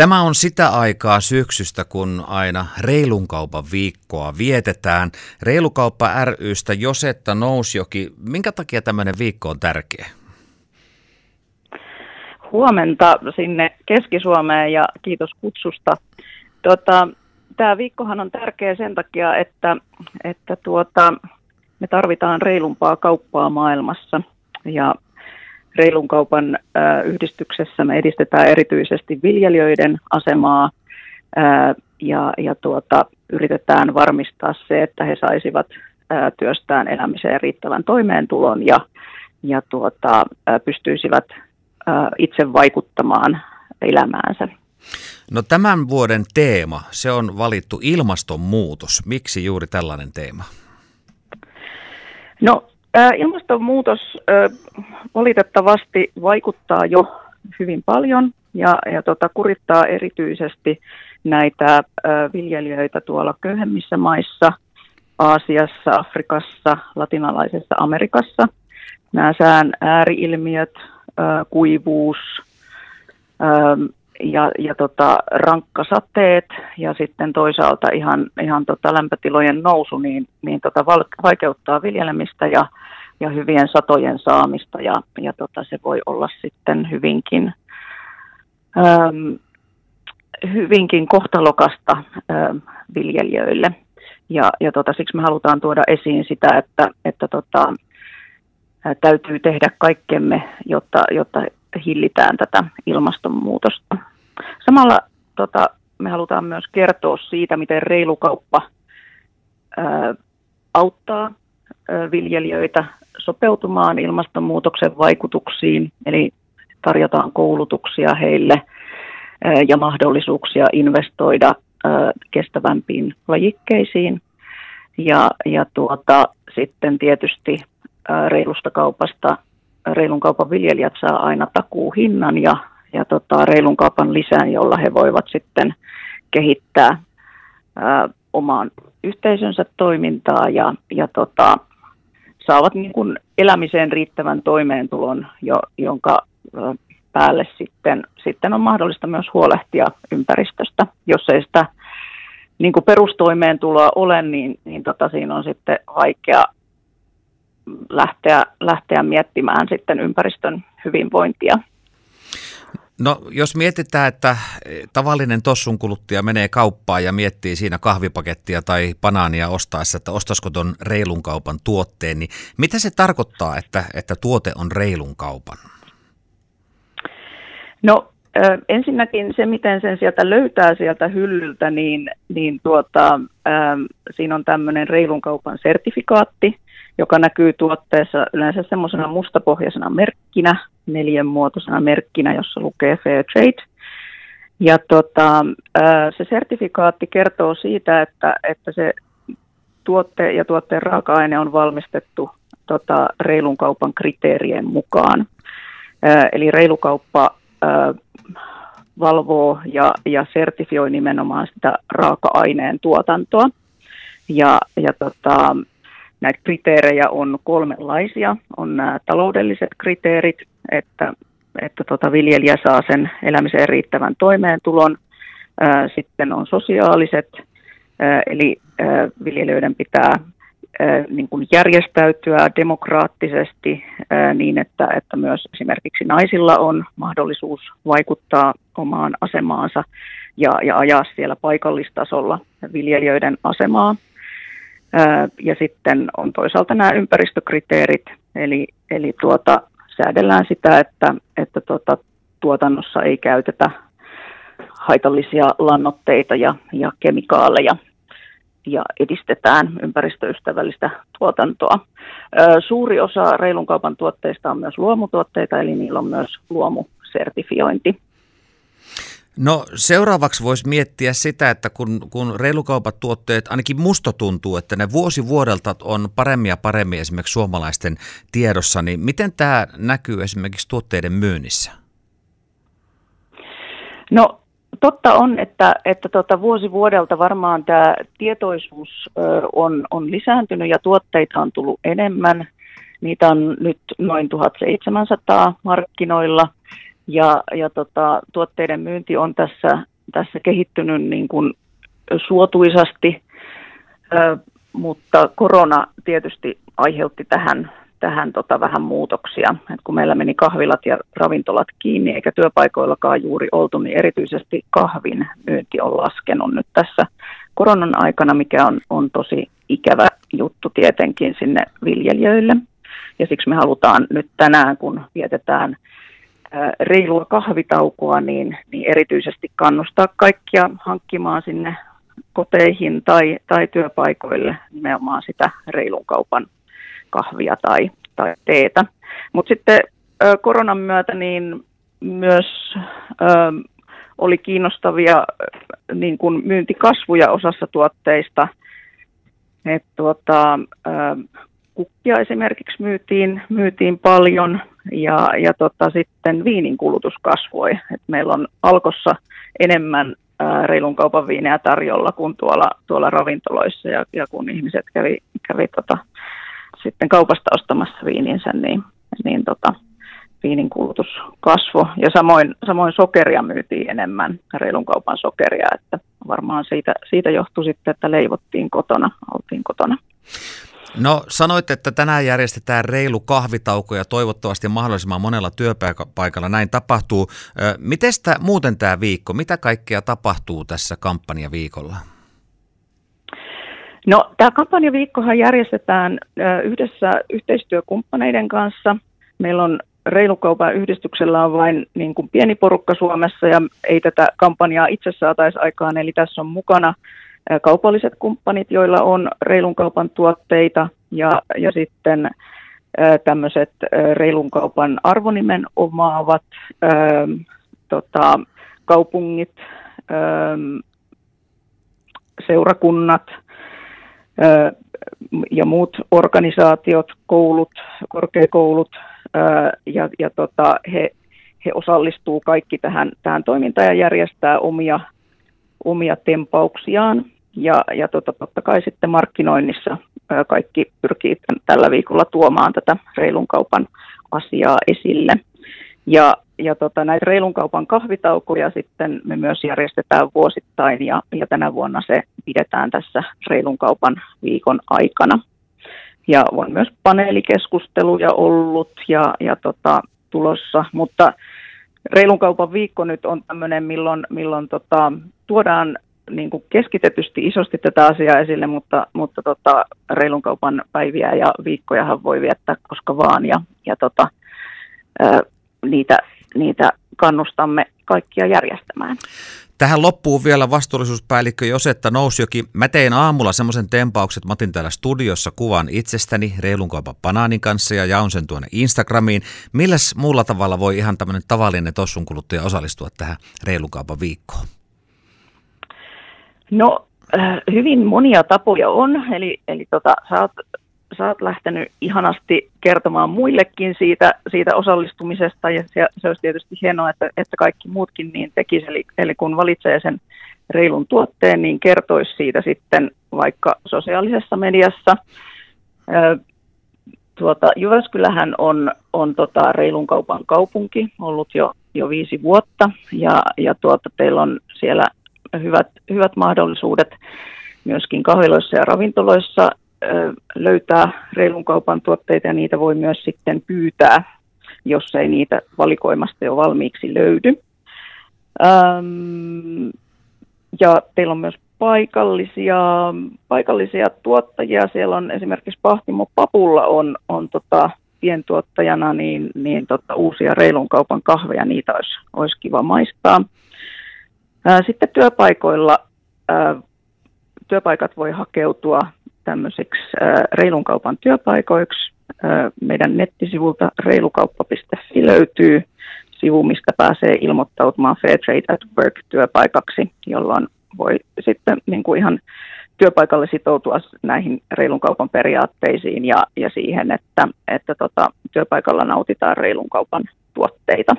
Tämä on sitä aikaa syksystä, kun aina reilun kaupan viikkoa vietetään. Reilukauppa rystä Josetta Nousjoki. Minkä takia tämmöinen viikko on tärkeä? Huomenta sinne Keski-Suomeen ja kiitos kutsusta. Tota, Tämä viikkohan on tärkeä sen takia, että, että tuota, me tarvitaan reilumpaa kauppaa maailmassa ja reilun kaupan yhdistyksessä me edistetään erityisesti viljelijöiden asemaa ja, ja tuota, yritetään varmistaa se, että he saisivat työstään elämiseen riittävän toimeentulon ja, ja tuota, pystyisivät itse vaikuttamaan elämäänsä. No tämän vuoden teema, se on valittu ilmastonmuutos. Miksi juuri tällainen teema? No ilmastonmuutos valitettavasti vaikuttaa jo hyvin paljon ja, ja tota, kurittaa erityisesti näitä viljelijöitä tuolla köyhemmissä maissa, Aasiassa, Afrikassa, latinalaisessa Amerikassa. Nämä sään ääriilmiöt, kuivuus ja, ja tota, rankkasateet ja sitten toisaalta ihan, ihan tota lämpötilojen nousu niin, niin tota vaikeuttaa viljelemistä ja ja hyvien satojen saamista ja, ja tota, se voi olla sitten hyvinkin, äm, hyvinkin kohtalokasta äm, viljelijöille. Ja, ja tota, siksi me halutaan tuoda esiin sitä, että, että tota, täytyy tehdä kaikkemme, jotta, jotta hillitään tätä ilmastonmuutosta. Samalla tota, me halutaan myös kertoa siitä, miten reilu kauppa ää, auttaa viljelijöitä sopeutumaan ilmastonmuutoksen vaikutuksiin, eli tarjotaan koulutuksia heille ja mahdollisuuksia investoida kestävämpiin lajikkeisiin. Ja, ja tuota, sitten tietysti reilusta kaupasta, reilun kaupan viljelijät saa aina takuuhinnan ja, ja tota, reilun kaupan lisään, jolla he voivat sitten kehittää ää, omaan yhteisönsä toimintaa ja, ja tota, saavat niin kuin elämiseen riittävän toimeentulon, jo, jonka päälle sitten, sitten on mahdollista myös huolehtia ympäristöstä. Jos ei sitä niin kuin perustoimeentuloa ole, niin, niin tota, siinä on sitten vaikea lähteä, lähteä miettimään sitten ympäristön hyvinvointia. No jos mietitään, että tavallinen tossun kuluttaja menee kauppaan ja miettii siinä kahvipakettia tai banaania ostaessa, että ostaisiko tuon reilun kaupan tuotteen, niin mitä se tarkoittaa, että, että tuote on reilun kaupan? No ensinnäkin se, miten sen sieltä löytää sieltä hyllyltä, niin, niin tuota, siinä on tämmöinen reilun kaupan sertifikaatti, joka näkyy tuotteessa yleensä semmoisena mustapohjaisena merkkinä, neljänmuotoisena merkkinä, jossa lukee Fair Trade. Ja tota, se sertifikaatti kertoo siitä, että, että se tuotte ja tuotteen raaka-aine on valmistettu tota, reilun kaupan kriteerien mukaan. Eli reilukauppa valvoo ja, ja sertifioi nimenomaan sitä raaka-aineen tuotantoa. Ja, ja tota, Näitä kriteerejä on kolmenlaisia. On nämä taloudelliset kriteerit, että, että tota viljelijä saa sen elämiseen riittävän toimeentulon. Sitten on sosiaaliset, eli viljelijöiden pitää niin kuin järjestäytyä demokraattisesti niin, että, että myös esimerkiksi naisilla on mahdollisuus vaikuttaa omaan asemaansa ja, ja ajaa siellä paikallistasolla viljelijöiden asemaa. Ja sitten on toisaalta nämä ympäristökriteerit, eli, eli tuota, säädellään sitä, että, että tuota, tuotannossa ei käytetä haitallisia lannoitteita ja, ja kemikaaleja ja edistetään ympäristöystävällistä tuotantoa. Suuri osa reilun kaupan tuotteista on myös luomutuotteita, eli niillä on myös luomusertifiointi. No seuraavaksi voisi miettiä sitä, että kun, kun reilukaupat tuotteet, ainakin musta tuntuu, että ne vuosi vuodelta on paremmin ja paremmin esimerkiksi suomalaisten tiedossa, niin miten tämä näkyy esimerkiksi tuotteiden myynnissä? No totta on, että, että tota, vuosi vuodelta varmaan tämä tietoisuus ö, on, on lisääntynyt ja tuotteita on tullut enemmän. Niitä on nyt noin 1700 markkinoilla – Ja, ja tota, tuotteiden myynti on tässä, tässä kehittynyt niin kuin suotuisasti, ö, mutta korona tietysti aiheutti tähän, tähän tota vähän muutoksia. Et kun meillä meni kahvilat ja ravintolat kiinni eikä työpaikoillakaan juuri oltu, niin erityisesti kahvin myynti on laskenut nyt tässä koronan aikana, mikä on, on tosi ikävä juttu tietenkin sinne viljelijöille. Ja siksi me halutaan nyt tänään, kun vietetään reilua kahvitaukoa, niin, niin erityisesti kannustaa kaikkia hankkimaan sinne koteihin tai, tai työpaikoille nimenomaan sitä reilun kaupan kahvia tai, tai teetä. Mutta sitten koronan myötä niin myös ö, oli kiinnostavia niin kuin myyntikasvuja osassa tuotteista. Et tuota, ö, kukkia esimerkiksi myytiin, myytiin paljon ja, ja tota, sitten viinin kulutus kasvoi. Et meillä on alkossa enemmän ää, reilun kaupan viineä tarjolla kuin tuolla, tuolla ravintoloissa ja, ja kun ihmiset kävi, kävi tota, sitten kaupasta ostamassa viininsä, niin, niin tota, viinin kulutus kasvoi. Ja samoin, samoin sokeria myytiin enemmän, reilun kaupan sokeria, että varmaan siitä, siitä johtui sitten, että leivottiin kotona, oltiin kotona. No sanoit, että tänään järjestetään reilu kahvitauko ja toivottavasti mahdollisimman monella työpaikalla näin tapahtuu. Miten muuten tämä viikko, mitä kaikkea tapahtuu tässä kampanjaviikolla? No tämä kampanjaviikkohan järjestetään yhdessä yhteistyökumppaneiden kanssa. Meillä on Reilukaupan yhdistyksellä on vain niin kuin pieni porukka Suomessa ja ei tätä kampanjaa itse saataisi aikaan, eli tässä on mukana kaupalliset kumppanit, joilla on reilun kaupan tuotteita ja, ja sitten tämmöiset reilun kaupan arvonimen omaavat tota, kaupungit, seurakunnat ja muut organisaatiot, koulut, korkeakoulut ja, ja tota, he, he osallistuu kaikki tähän, tähän toimintaan ja järjestää omia omia tempauksiaan. Ja, ja tota, totta kai sitten markkinoinnissa kaikki pyrkii tällä viikolla tuomaan tätä reilun kaupan asiaa esille. Ja, ja tota, näitä reilun kaupan kahvitaukoja sitten me myös järjestetään vuosittain ja, ja tänä vuonna se pidetään tässä reilun kaupan viikon aikana. Ja on myös paneelikeskusteluja ollut ja, ja tota, tulossa, mutta reilun kaupan viikko nyt on tämmöinen, milloin, milloin tota, tuodaan niin kuin keskitetysti isosti tätä asiaa esille, mutta, mutta tota, reilun kaupan päiviä ja viikkojahan voi viettää koska vaan ja, ja tota, ää, niitä, niitä kannustamme kaikkia järjestämään. Tähän loppuu vielä vastuullisuuspäällikkö Josetta Nousjoki. Mä tein aamulla semmoisen tempauksen, että mä otin täällä studiossa kuvan itsestäni reilun kaupan banaanin kanssa ja jaun sen tuonne Instagramiin. Milläs muulla tavalla voi ihan tämmöinen tavallinen tossun kuluttaja osallistua tähän reilun kaupan viikkoon? No äh, hyvin monia tapoja on, eli, eli tota, sä, oot, sä oot lähtenyt ihanasti kertomaan muillekin siitä, siitä osallistumisesta, ja se, se olisi tietysti hienoa, että, että kaikki muutkin niin tekisi, eli, eli kun valitsee sen reilun tuotteen, niin kertoisi siitä sitten vaikka sosiaalisessa mediassa. Tuota, Jyväskylähän on, on tota reilun kaupan kaupunki ollut jo, jo viisi vuotta ja, ja tuota, teillä on siellä hyvät, hyvät mahdollisuudet myöskin kahviloissa ja ravintoloissa löytää reilun kaupan tuotteita ja niitä voi myös sitten pyytää, jos ei niitä valikoimasta jo valmiiksi löydy. ja teillä on myös paikallisia, paikallisia tuottajia. Siellä on esimerkiksi Pahtimo Papulla on, on tota, pientuottajana niin, niin tota, uusia reilun kaupan kahveja, niitä olisi, olisi kiva maistaa. Sitten työpaikoilla työpaikat voi hakeutua tämmöisiksi reilun kaupan työpaikoiksi. Meidän nettisivulta reilukauppa.fi löytyy sivu, mistä pääsee ilmoittautumaan Fairtrade at Work-työpaikaksi, jolloin voi sitten niin kuin ihan työpaikalle sitoutua näihin reilun kaupan periaatteisiin ja, ja siihen, että, että tota, työpaikalla nautitaan reilun kaupan tuotteita.